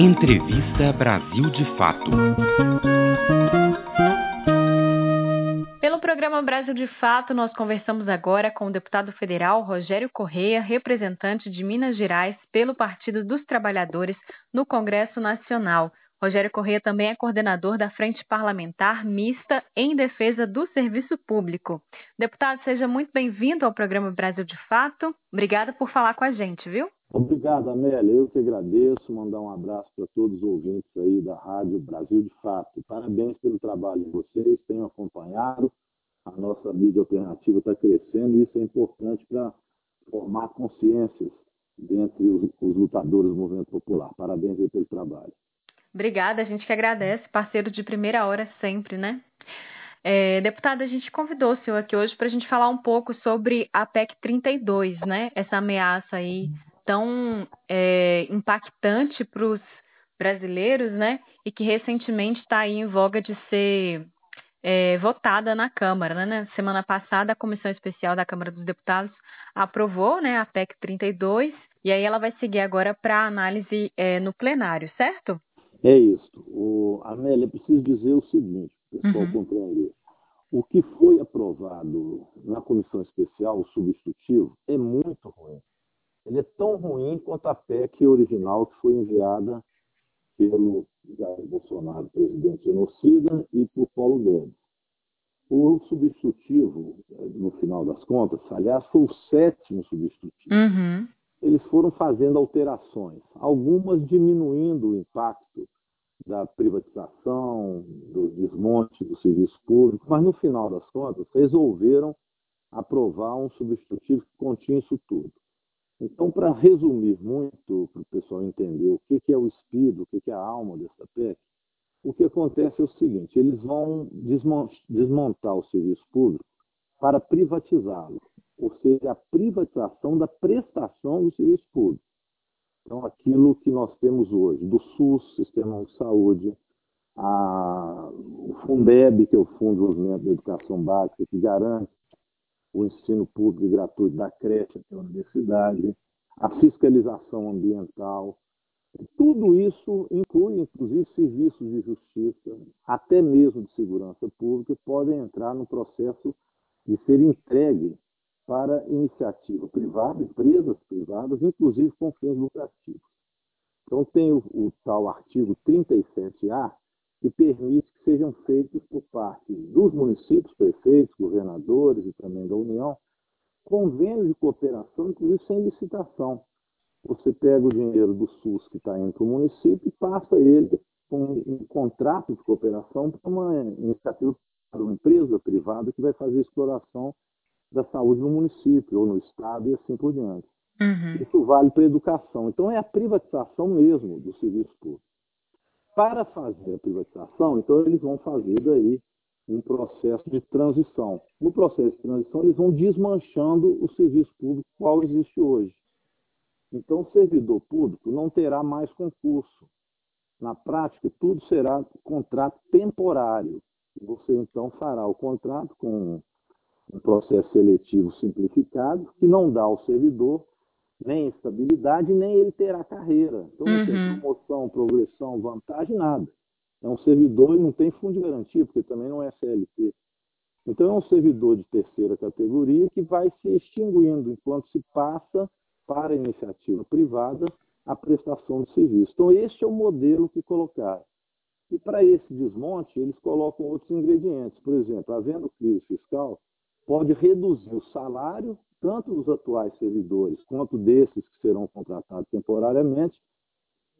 Entrevista Brasil de Fato. Pelo programa Brasil de Fato, nós conversamos agora com o deputado federal Rogério Correia, representante de Minas Gerais pelo Partido dos Trabalhadores no Congresso Nacional. Rogério Correia também é coordenador da Frente Parlamentar Mista em Defesa do Serviço Público. Deputado, seja muito bem-vindo ao programa Brasil de Fato. Obrigada por falar com a gente, viu? Obrigado, Amélia. Eu que agradeço. Mandar um abraço para todos os ouvintes aí da Rádio Brasil de Fato. Parabéns pelo trabalho de vocês, tenham acompanhado. A nossa mídia alternativa está crescendo e isso é importante para formar consciências dentre os, os lutadores do movimento popular. Parabéns aí pelo trabalho. Obrigada, a gente que agradece, parceiro de primeira hora sempre, né? É, deputada, a gente convidou o senhor aqui hoje para a gente falar um pouco sobre a PEC 32, né? Essa ameaça aí tão é, impactante para os brasileiros, né? E que recentemente está aí em voga de ser é, votada na Câmara. Né? Semana passada, a Comissão Especial da Câmara dos Deputados aprovou né, a PEC 32 e aí ela vai seguir agora para análise é, no plenário, certo? É isso. O, Amélia, preciso dizer o seguinte, pessoal uhum. compreender. O que foi aprovado na comissão especial, o substitutivo, é muito ruim. Ele é tão ruim quanto a PEC original que foi enviada pelo Jair Bolsonaro, presidente genocida, e por Paulo Guedes. O substitutivo, no final das contas, aliás, foi o sétimo substitutivo. Uhum eles foram fazendo alterações, algumas diminuindo o impacto da privatização, do desmonte do serviço público, mas no final das contas resolveram aprovar um substitutivo que continha isso tudo. Então, para resumir muito, para o pessoal entender o que, é o espírito, o que, é a alma dessa PEC, o que acontece é o seguinte: eles vão desmontar o serviço público para privatizá-lo ou seja, a privatização da prestação do serviço público. Então, aquilo que nós temos hoje, do SUS, Sistema de Saúde, a, o Fundeb, que é o Fundo de Desenvolvimento da Educação Básica, que garante o ensino público e gratuito da creche até a universidade, a fiscalização ambiental, tudo isso inclui, inclusive, serviços de justiça, até mesmo de segurança pública, podem entrar no processo de ser entregue para iniciativa privada, empresas privadas, inclusive com fins lucrativos. Então, tem o, o tal artigo 37A, que permite que sejam feitos por parte dos municípios, prefeitos, governadores e também da União, convênios de cooperação, inclusive sem licitação. Você pega o dinheiro do SUS que está indo para o município e passa ele com um contrato de cooperação para uma iniciativa, uma empresa privada que vai fazer exploração da saúde no município ou no estado e assim por diante. Uhum. Isso vale para a educação. Então, é a privatização mesmo do serviço público. Para fazer a privatização, então, eles vão fazer daí um processo de transição. No processo de transição, eles vão desmanchando o serviço público qual existe hoje. Então, o servidor público não terá mais concurso. Na prática, tudo será contrato temporário. Você, então, fará o contrato com um processo seletivo simplificado, que não dá ao servidor nem estabilidade, nem ele terá carreira. Então, não uhum. tem promoção, progressão, vantagem, nada. É um servidor e não tem fundo de garantia, porque também não é CLT. Então, é um servidor de terceira categoria que vai se extinguindo enquanto se passa para a iniciativa privada a prestação de serviço. Então, este é o modelo que colocaram. E para esse desmonte, eles colocam outros ingredientes. Por exemplo, havendo crise fiscal, pode reduzir o salário, tanto dos atuais servidores quanto desses que serão contratados temporariamente,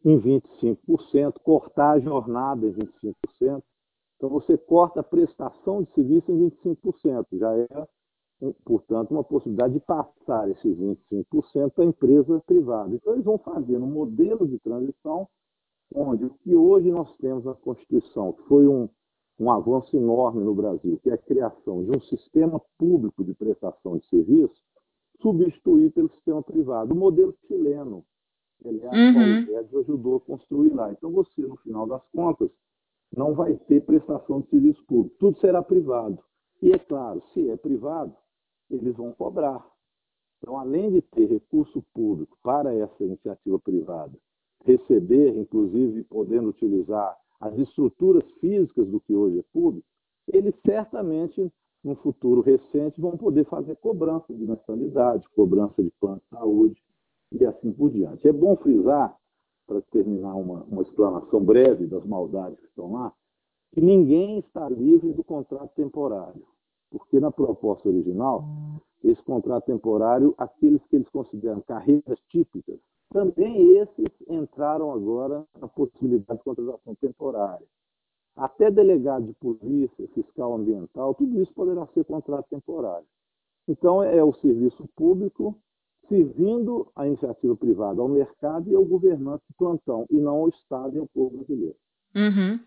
em 25%, cortar a jornada em 25%. Então, você corta a prestação de serviço em 25%. Já é, portanto, uma possibilidade de passar esses 25% para a empresa privada. Então, eles vão fazer um modelo de transição onde o que hoje nós temos na Constituição, que foi um, um avanço enorme no Brasil, que é a criação de um sistema público de prestação de serviço substituído pelo sistema privado, o modelo chileno. Aliás, uhum. Guedes ajudou a construir lá. Então, você, no final das contas, não vai ter prestação de serviço público. Tudo será privado. E, é claro, se é privado, eles vão cobrar. Então, além de ter recurso público para essa iniciativa privada receber, inclusive podendo utilizar as estruturas físicas do que hoje é público, eles certamente, no futuro recente, vão poder fazer cobrança de mensalidade, cobrança de plano de saúde e assim por diante. É bom frisar, para terminar uma, uma explanação breve das maldades que estão lá, que ninguém está livre do contrato temporário, porque na proposta original, esse contrato temporário, aqueles que eles consideram carreiras típicas, também esses entraram agora na possibilidade de contratação temporária. Até delegado de polícia, fiscal ambiental, tudo isso poderá ser contrato temporário. Então, é o serviço público servindo a iniciativa privada ao mercado e ao governante plantão, e não ao Estado e ao povo brasileiro. Uhum.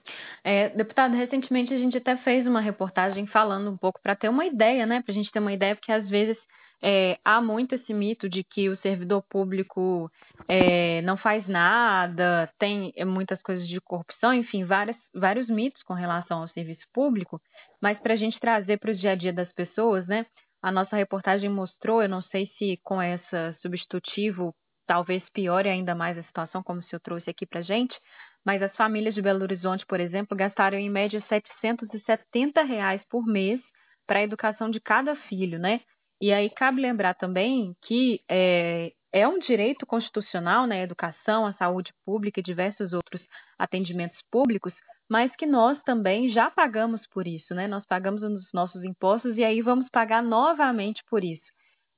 É, deputado, recentemente a gente até fez uma reportagem falando um pouco para ter uma ideia, né? Para a gente ter uma ideia, porque às vezes é, há muito esse mito de que o servidor público é, não faz nada, tem é, muitas coisas de corrupção, enfim, várias, vários mitos com relação ao serviço público, mas para a gente trazer para o dia a dia das pessoas, né? A nossa reportagem mostrou, eu não sei se com essa substitutivo talvez piore ainda mais a situação, como o senhor trouxe aqui para gente, mas as famílias de Belo Horizonte, por exemplo, gastaram em média 770 reais por mês para a educação de cada filho, né? E aí cabe lembrar também que é, é um direito constitucional, né, a educação, a saúde pública e diversos outros atendimentos públicos, mas que nós também já pagamos por isso, né? Nós pagamos nos nossos impostos e aí vamos pagar novamente por isso.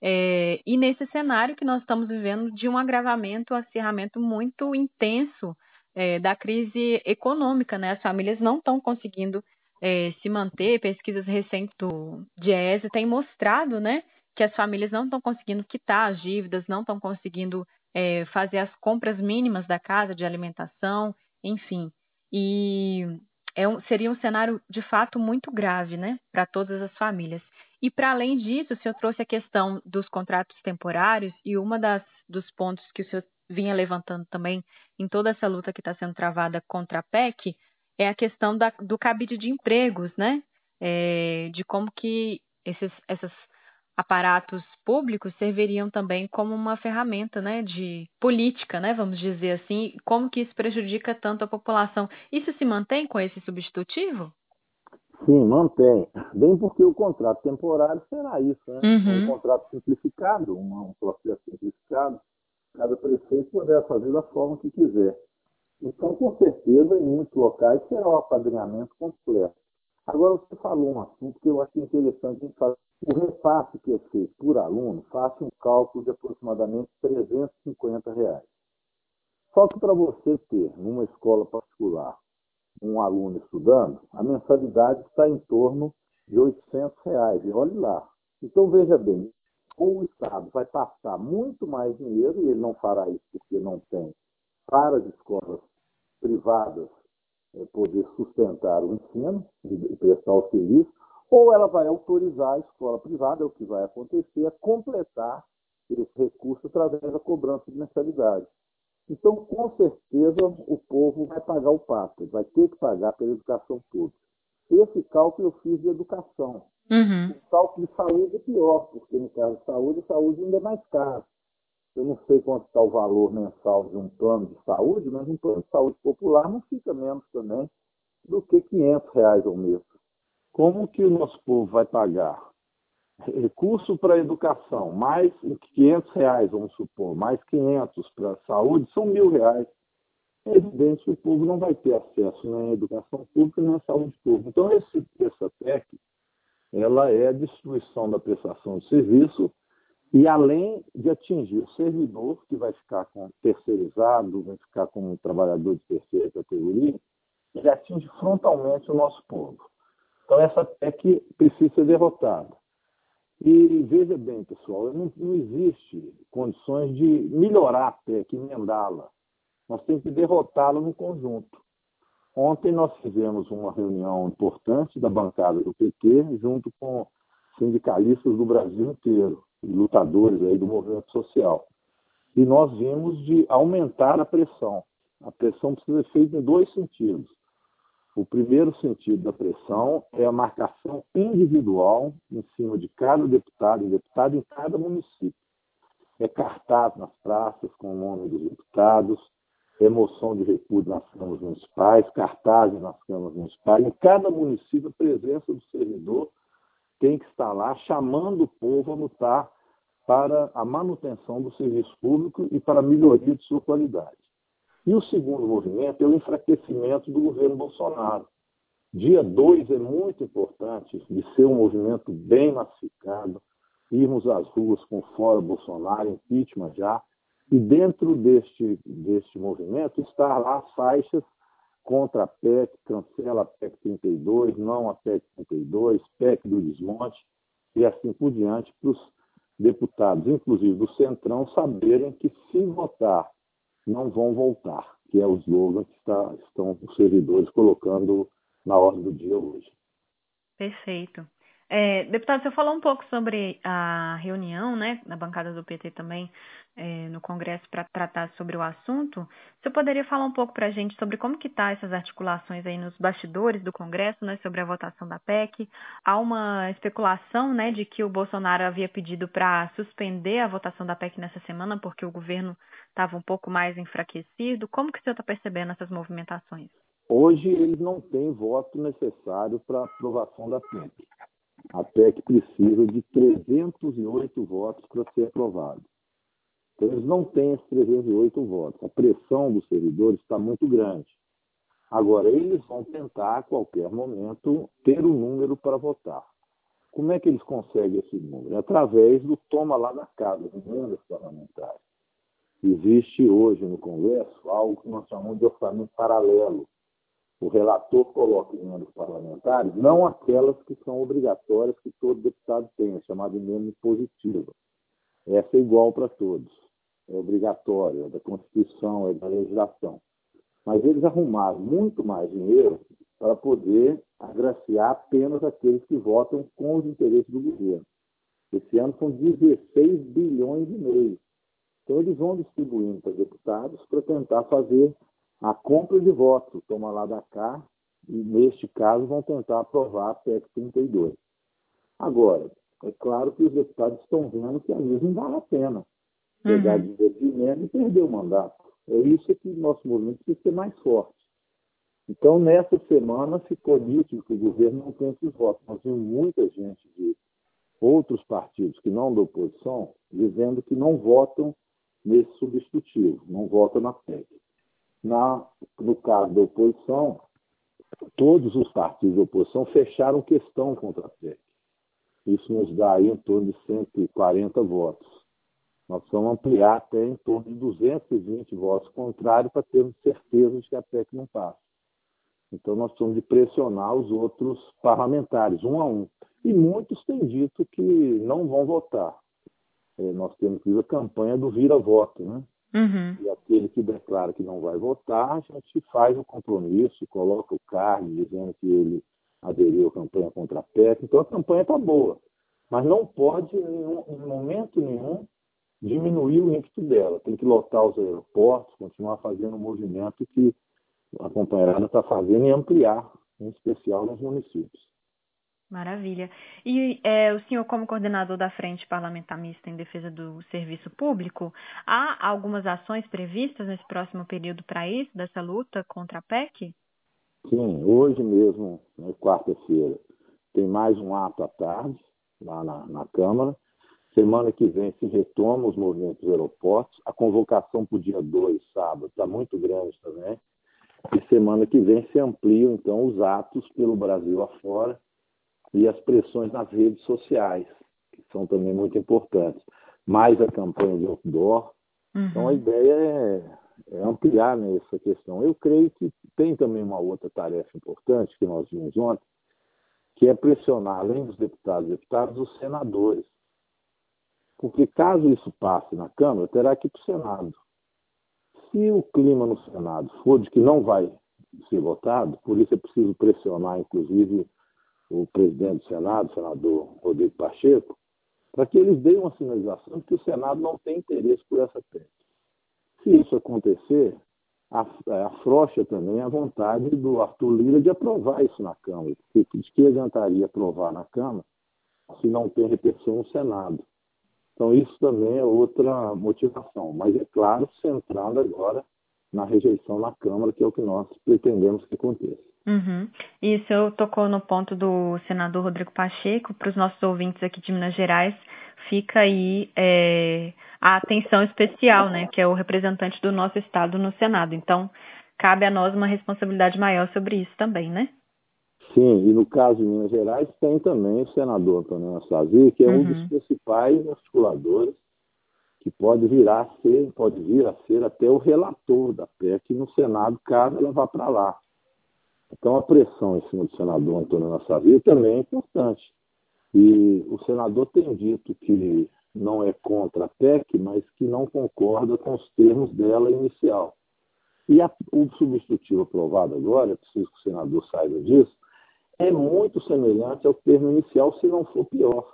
É, e nesse cenário que nós estamos vivendo de um agravamento, um acirramento muito intenso é, da crise econômica, né? As famílias não estão conseguindo é, se manter. Pesquisas recentes do DIEESE têm mostrado, né, que as famílias não estão conseguindo quitar as dívidas, não estão conseguindo é, fazer as compras mínimas da casa, de alimentação, enfim. E é um, seria um cenário de fato muito grave, né, para todas as famílias. E para além disso, o senhor trouxe a questão dos contratos temporários e uma das dos pontos que o senhor vinha levantando também em toda essa luta que está sendo travada contra a PEC é a questão da, do cabide de empregos, né? É, de como que esses essas aparatos públicos serviriam também como uma ferramenta, né, de política, né, vamos dizer assim, como que isso prejudica tanto a população? Isso se mantém com esse substitutivo? Sim, mantém. Bem porque o contrato temporário será isso, né? Uhum. Um contrato simplificado, um processo simplificado, cada prefeito poderá fazer da forma que quiser. Então, com certeza, em muitos locais será o apadrinhamento completo. Agora, você falou um assunto que eu acho interessante a gente fazer. O repasse que é feito por aluno, faça um cálculo de aproximadamente 350 reais. Só que para você ter, numa escola particular, um aluno estudando, a mensalidade está em torno de 800 reais. E olhe lá. Então, veja bem, ou o Estado vai passar muito mais dinheiro, e ele não fará isso porque não tem, para as escolas privadas é, poder sustentar o ensino e prestar o serviço, ou ela vai autorizar a escola privada, é o que vai acontecer, a completar esse recurso através da cobrança de mensalidade. Então, com certeza, o povo vai pagar o pato, vai ter que pagar pela educação pública. Esse cálculo eu fiz de educação. Uhum. O cálculo de saúde é pior, porque no caso de saúde, a saúde ainda é mais caro. Eu não sei quanto está o valor mensal de um plano de saúde, mas um plano de saúde popular não fica menos também do que 500 reais ao mês. Como que o nosso povo vai pagar? Recurso para educação, mais 500 reais, vamos supor, mais 500 para saúde, são mil reais. É evidente que o povo não vai ter acesso nem à educação pública nem à saúde pública. Então, esse, essa PEC ela é a destruição da prestação de serviço e além de atingir o servidor, que vai ficar com terceirizado, vai ficar como um trabalhador de terceira categoria, ele atinge frontalmente o nosso povo. Então, essa PEC precisa ser derrotada. E veja bem, pessoal, não, não existe condições de melhorar a PEC, emendá-la. Nós temos que derrotá-la no conjunto. Ontem nós fizemos uma reunião importante da bancada do PT, junto com sindicalistas do Brasil inteiro, e lutadores aí do movimento social. E nós vimos de aumentar a pressão. A pressão precisa ser feita em dois sentidos. O primeiro sentido da pressão é a marcação individual em cima de cada deputado e deputado em cada município. É cartaz nas praças com o nome dos deputados, remoção de repúdio nas câmaras municipais, cartazes nas câmaras municipais. Em cada município, a presença do servidor tem que estar lá chamando o povo a lutar para a manutenção do serviço público e para a melhoria de sua qualidade. E o segundo movimento é o enfraquecimento do governo Bolsonaro. Dia 2 é muito importante de ser um movimento bem massificado, irmos às ruas com fora Bolsonaro, impeachment já, e dentro deste, deste movimento está lá as faixas contra a PEC, cancela a PEC 32, não a PEC 32, PEC do desmonte e assim por diante, para os deputados, inclusive do Centrão, saberem que se votar, não vão voltar, que é o slogan que está, estão os servidores colocando na ordem do dia hoje. Perfeito. É, deputado, você falou um pouco sobre a reunião, né, na bancada do PT também, é, no Congresso para tratar sobre o assunto. Você poderia falar um pouco para a gente sobre como que tá essas articulações aí nos bastidores do Congresso, né, sobre a votação da PEC? Há uma especulação, né, de que o Bolsonaro havia pedido para suspender a votação da PEC nessa semana porque o governo estava um pouco mais enfraquecido. Como que você está percebendo essas movimentações? Hoje eles não têm voto necessário para aprovação da PEC. A PEC precisa de 308 votos para ser aprovada. Então, eles não têm esses 308 votos. A pressão dos servidores está muito grande. Agora, eles vão tentar, a qualquer momento, ter o um número para votar. Como é que eles conseguem esse número? Através do toma lá da casa, emendas parlamentares. Existe hoje no Congresso algo que nós chamamos de orçamento paralelo, o relator coloca emendas parlamentares, não aquelas que são obrigatórias que todo deputado tem, é chamada emenda impositiva. Essa é igual para todos, é obrigatória, é da Constituição, é da legislação. Mas eles arrumaram muito mais dinheiro para poder agraciar apenas aqueles que votam com os interesses do governo. Esse ano são 16 bilhões e meio. Então, eles vão distribuindo para deputados para tentar fazer a compra de votos, toma lá da cá, e neste caso vão tentar aprovar a PEC 32. Agora, é claro que os deputados estão vendo que às vezes não vale a pena pegar uhum. dinheiro e perder o mandato. É isso que o nosso movimento precisa ser mais forte. Então, nessa semana, ficou nítido que o governo não tem esses votos. Nós vimos muita gente de outros partidos que não da oposição dizendo que não votam nesse substitutivo, não votam na PEC. Na, no caso da oposição, todos os partidos da oposição fecharam questão contra a PEC. Isso nos dá aí em torno de 140 votos. Nós vamos ampliar até em torno de 220 votos contrários para termos certeza de que a PEC não passa. Então nós temos de pressionar os outros parlamentares, um a um. E muitos têm dito que não vão votar. É, nós temos a campanha do vira-voto, né? Uhum. E aquele que declara que não vai votar, a gente faz o compromisso, coloca o card dizendo que ele aderiu à campanha contra a PEC. Então a campanha está boa. Mas não pode, em momento nenhum, diminuir o ímpeto dela. Tem que lotar os aeroportos, continuar fazendo o movimento que a companheirada está fazendo e ampliar, em especial nos municípios. Maravilha. E é, o senhor, como coordenador da Frente Parlamentar Mista em Defesa do Serviço Público, há algumas ações previstas nesse próximo período para isso, dessa luta contra a PEC? Sim, hoje mesmo, né, quarta-feira, tem mais um ato à tarde, lá na, na Câmara. Semana que vem se retoma os movimentos aeroportos. A convocação para o dia 2, sábado, está muito grande também. E semana que vem se ampliam, então, os atos pelo Brasil afora e as pressões nas redes sociais, que são também muito importantes. Mais a campanha de outdoor. Uhum. Então, a ideia é, é ampliar nessa questão. Eu creio que tem também uma outra tarefa importante que nós vimos ontem, que é pressionar, além dos deputados e deputadas, os senadores. Porque caso isso passe na Câmara, terá que ir para o Senado. Se o clima no Senado for de que não vai ser votado, por isso é preciso pressionar, inclusive, o presidente do Senado, o senador Rodrigo Pacheco, para que eles deem uma sinalização de que o Senado não tem interesse por essa PEC. Se isso acontecer, afrouxa também a vontade do Arthur Lira de aprovar isso na Câmara, porque de que adiantaria aprovar na Câmara se não tem repercussão no Senado. Então, isso também é outra motivação. Mas, é claro, centrando agora na rejeição na Câmara, que é o que nós pretendemos que aconteça. Uhum. E o senhor tocou no ponto do senador Rodrigo Pacheco, para os nossos ouvintes aqui de Minas Gerais, fica aí é, a atenção especial, né, que é o representante do nosso estado no Senado. Então, cabe a nós uma responsabilidade maior sobre isso também, né? Sim, e no caso de Minas Gerais tem também o senador Antônio Anastasia, que é uhum. um dos principais articuladores que pode virar a ser, pode vir a ser até o relator da PEC no Senado, caso ela vá para lá. Então a pressão em cima do senador Antônio Anastasia também é importante. E o senador tem dito que não é contra a PEC, mas que não concorda com os termos dela inicial. E a, o substitutivo aprovado agora, é preciso que o senador saiba disso, é muito semelhante ao termo inicial, se não for pior.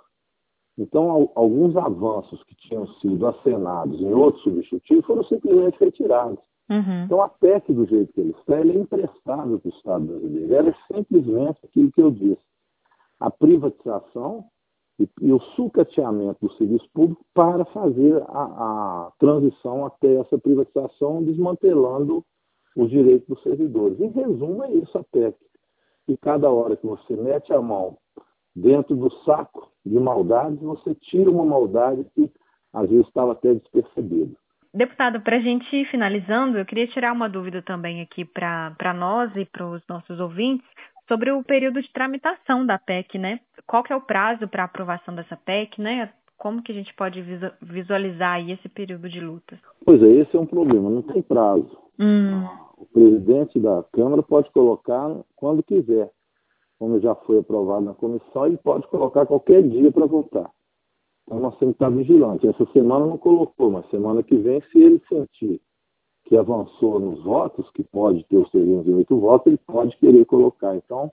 Então, alguns avanços que tinham sido acenados em outros substitutivos foram simplesmente retirados. Uhum. Então, a PEC, do jeito que ele está, é imprestável para o Estado brasileiro. Ela é simplesmente aquilo que eu disse. A privatização e, e o sucateamento do serviço público para fazer a, a transição até essa privatização, desmantelando os direitos dos servidores. Em resumo, é isso a PEC. E cada hora que você mete a mão dentro do saco de maldades, você tira uma maldade que às vezes estava até despercebida. Deputado, para a gente ir finalizando, eu queria tirar uma dúvida também aqui para nós e para os nossos ouvintes sobre o período de tramitação da PEC, né? Qual que é o prazo para aprovação dessa PEC, né? Como que a gente pode visualizar aí esse período de luta? Pois é, esse é um problema, não tem prazo. Hum. O presidente da Câmara pode colocar quando quiser como já foi aprovado na comissão, ele pode colocar qualquer dia para votar. Então nós temos que estar vigilantes. Essa semana não colocou, mas semana que vem, se ele sentir que avançou nos votos, que pode ter os 308 votos, ele pode querer colocar. Então,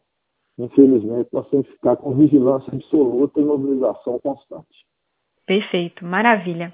infelizmente, nós temos que ficar com vigilância absoluta e mobilização constante. Perfeito, maravilha.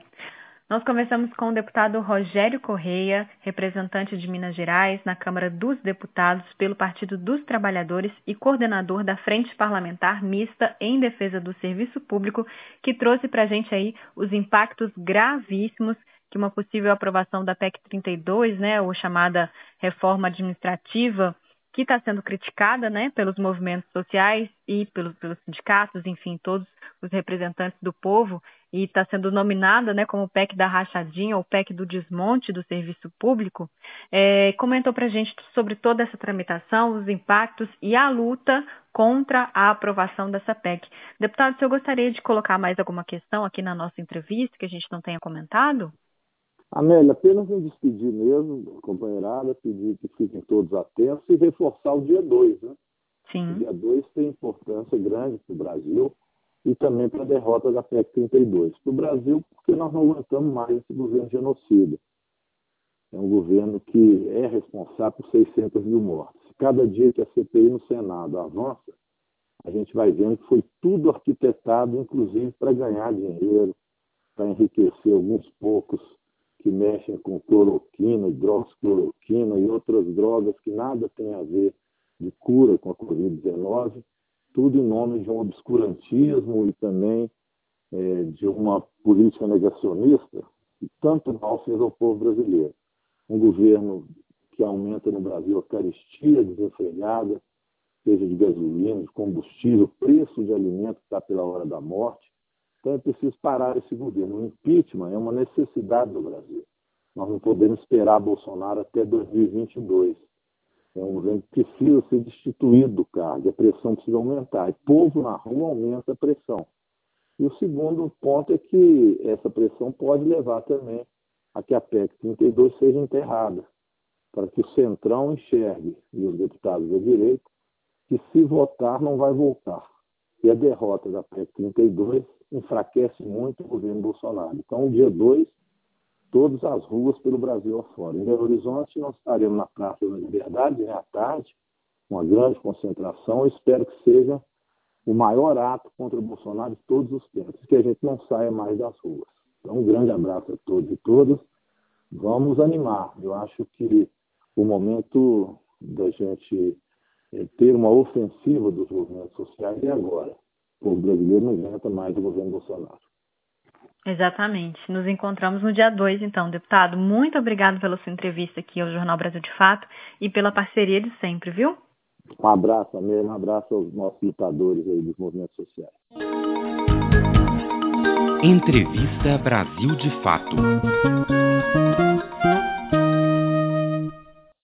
Nós conversamos com o deputado Rogério Correia, representante de Minas Gerais na Câmara dos Deputados pelo Partido dos Trabalhadores e coordenador da Frente Parlamentar Mista em Defesa do Serviço Público, que trouxe para a gente aí os impactos gravíssimos que uma possível aprovação da PEC 32, né, ou chamada reforma administrativa, que está sendo criticada né, pelos movimentos sociais e pelos, pelos sindicatos, enfim, todos os representantes do povo, e está sendo nominada né, como PEC da rachadinha ou PEC do desmonte do serviço público, é, comentou para a gente sobre toda essa tramitação, os impactos e a luta contra a aprovação dessa PEC. Deputado, se eu gostaria de colocar mais alguma questão aqui na nossa entrevista que a gente não tenha comentado? Amélia, apenas me despedir mesmo, companheirada, pedir que fiquem todos atentos e reforçar o dia 2, né? Sim. O dia 2 tem importância grande para o Brasil e também para a derrota da PEC 32. Para o Brasil, porque nós não aguentamos mais esse governo genocida. É um governo que é responsável por 600 mil mortes. Cada dia que a CPI no Senado avança, a gente vai vendo que foi tudo arquitetado, inclusive para ganhar dinheiro, para enriquecer alguns poucos que mexem com cloroquina, hidroxicloroquina e outras drogas que nada tem a ver de cura com a Covid-19 tudo em nome de um obscurantismo e também é, de uma política negacionista que tanto mal fez ao povo brasileiro. Um governo que aumenta no Brasil a caristia desenfreada, seja de gasolina, de combustível, preço de alimento está pela hora da morte. Então é preciso parar esse governo. O impeachment é uma necessidade do Brasil. Nós não podemos esperar Bolsonaro até 2022. É um governo que precisa ser destituído do cargo, a pressão precisa aumentar. E povo na rua aumenta a pressão. E o segundo ponto é que essa pressão pode levar também a que a PEC 32 seja enterrada, para que o Centrão enxergue, e os deputados da direita, que se votar não vai voltar. E a derrota da PEC 32 enfraquece muito o governo Bolsonaro. Então, dia 2 todas as ruas pelo Brasil afora. Em Belo Horizonte, nós estaremos na Praça da Liberdade, né, à tarde, uma grande concentração. Eu espero que seja o maior ato contra o Bolsonaro de todos os tempos, que a gente não saia mais das ruas. Então, um grande abraço a todos e todas. Vamos animar. Eu acho que o momento da gente ter uma ofensiva dos movimentos sociais é agora. O povo brasileiro não aguenta mais o governo Bolsonaro. Exatamente. Nos encontramos no dia 2, então, deputado. Muito obrigado pela sua entrevista aqui ao Jornal Brasil de Fato e pela parceria de sempre, viu? Um abraço, Amir, um abraço aos nossos lutadores aí dos movimentos sociais. Entrevista Brasil de Fato.